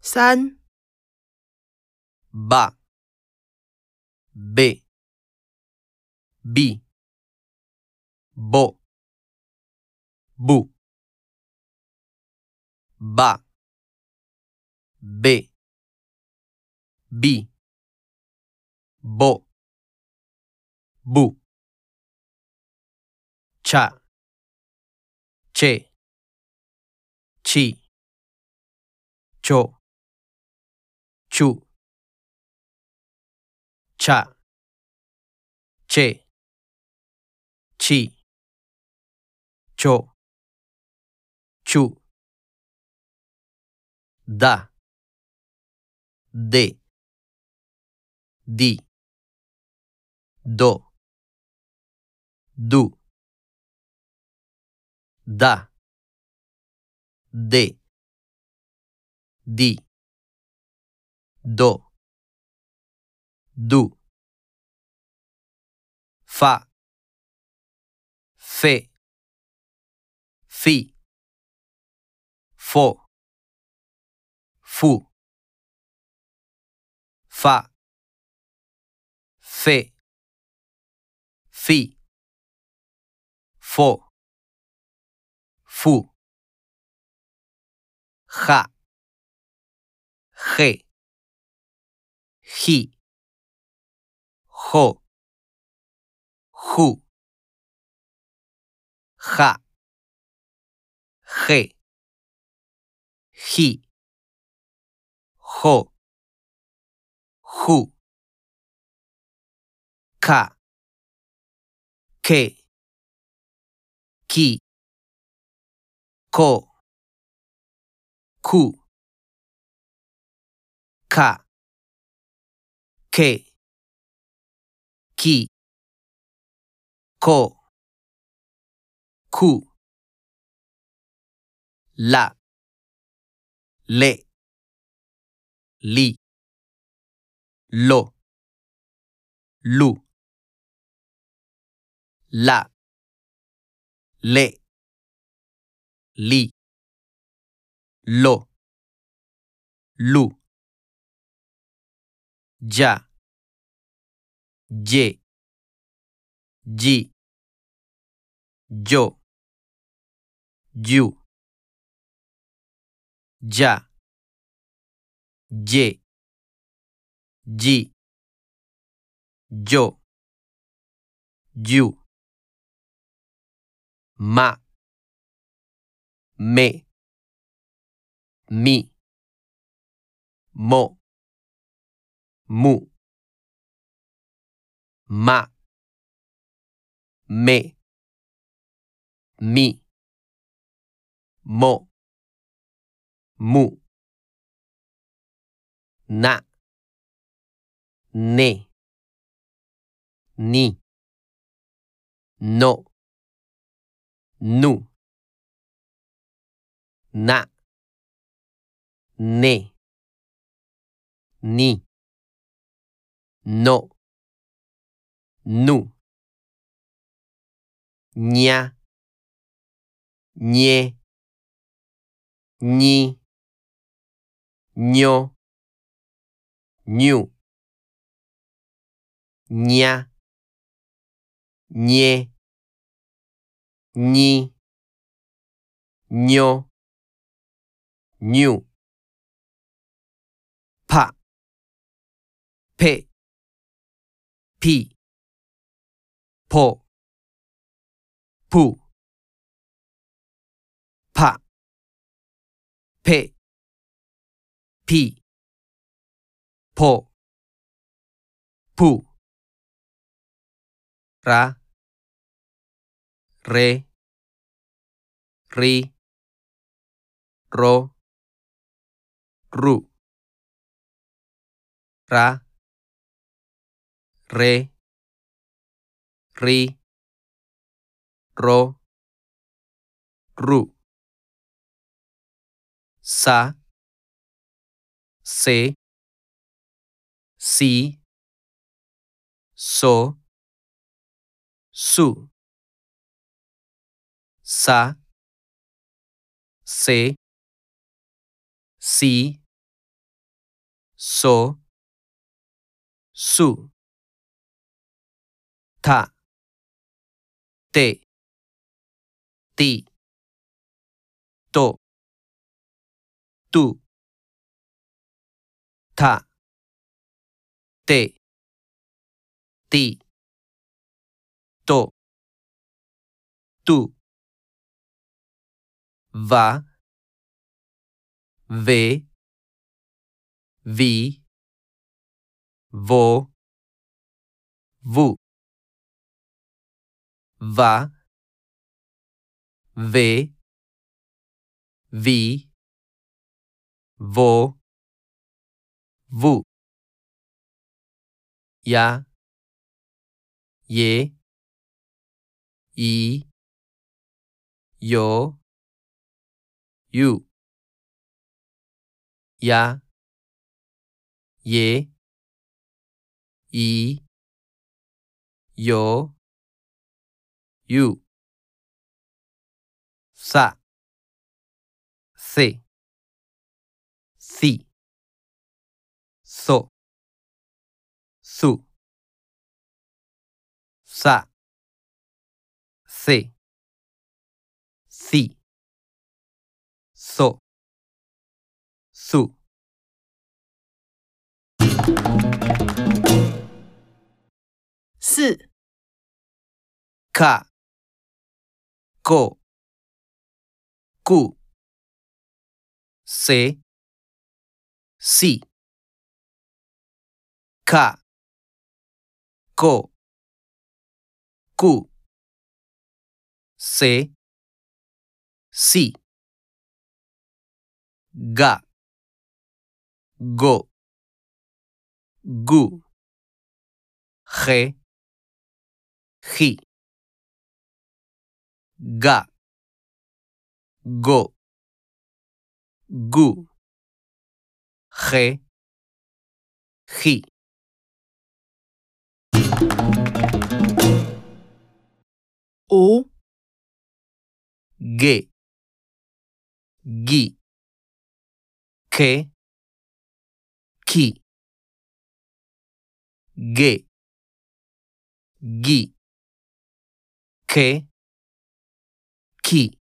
三八 b be, bi, bo, bu, ba, be, bi, bo, bu, cha, che. chi, cho, chu, cha, che, chi, cho, chu, da, de, di, do, du, da de, di, do, du, fa, fe, fi, fo, fu, fa, fe, fi, fo, fu, Ха. Хе. Хи. Хо. Ху. Ха. Хе. Хи. Хо. Ху. Ка. Ке. Ки. Ко ku, ka, ke, ki, ko, ku, la, le, li, lo, lu, la, le, li, lo, lu, ya, ye, yi, yo, yu, ya, ye, yi, yo, yu, ma, me, mi, mo, mu, ma, me, mi, mo, mu, na, ne, ni, no, nu, na, ne ni. No nu nha. Nhé ni, nhô. Nhu nha. Nhé ni, nhô. Nhu 배, 비, 보, 부, 파, 배, 비, 보, 부, 라, 레, 리, 로, 루, 라, re, ri, ro, ru, sa, se, si, so, su, sa, se, si, so, su, た。て。て。と。と。た。て。て。と。と。và về vì vô vụ và về vì vô vụ ya ye i yo you ya ye i yo you, sa, se, si, so, su, sa, se, si, so, su. 四、ka, ko, ku, se, si, ka, ko, ku, se, si, ga, go, gu, ge, ji, ga, go, gu, ge, ji. 五、ge, gi, ke, ki, ge, gi, ke, key.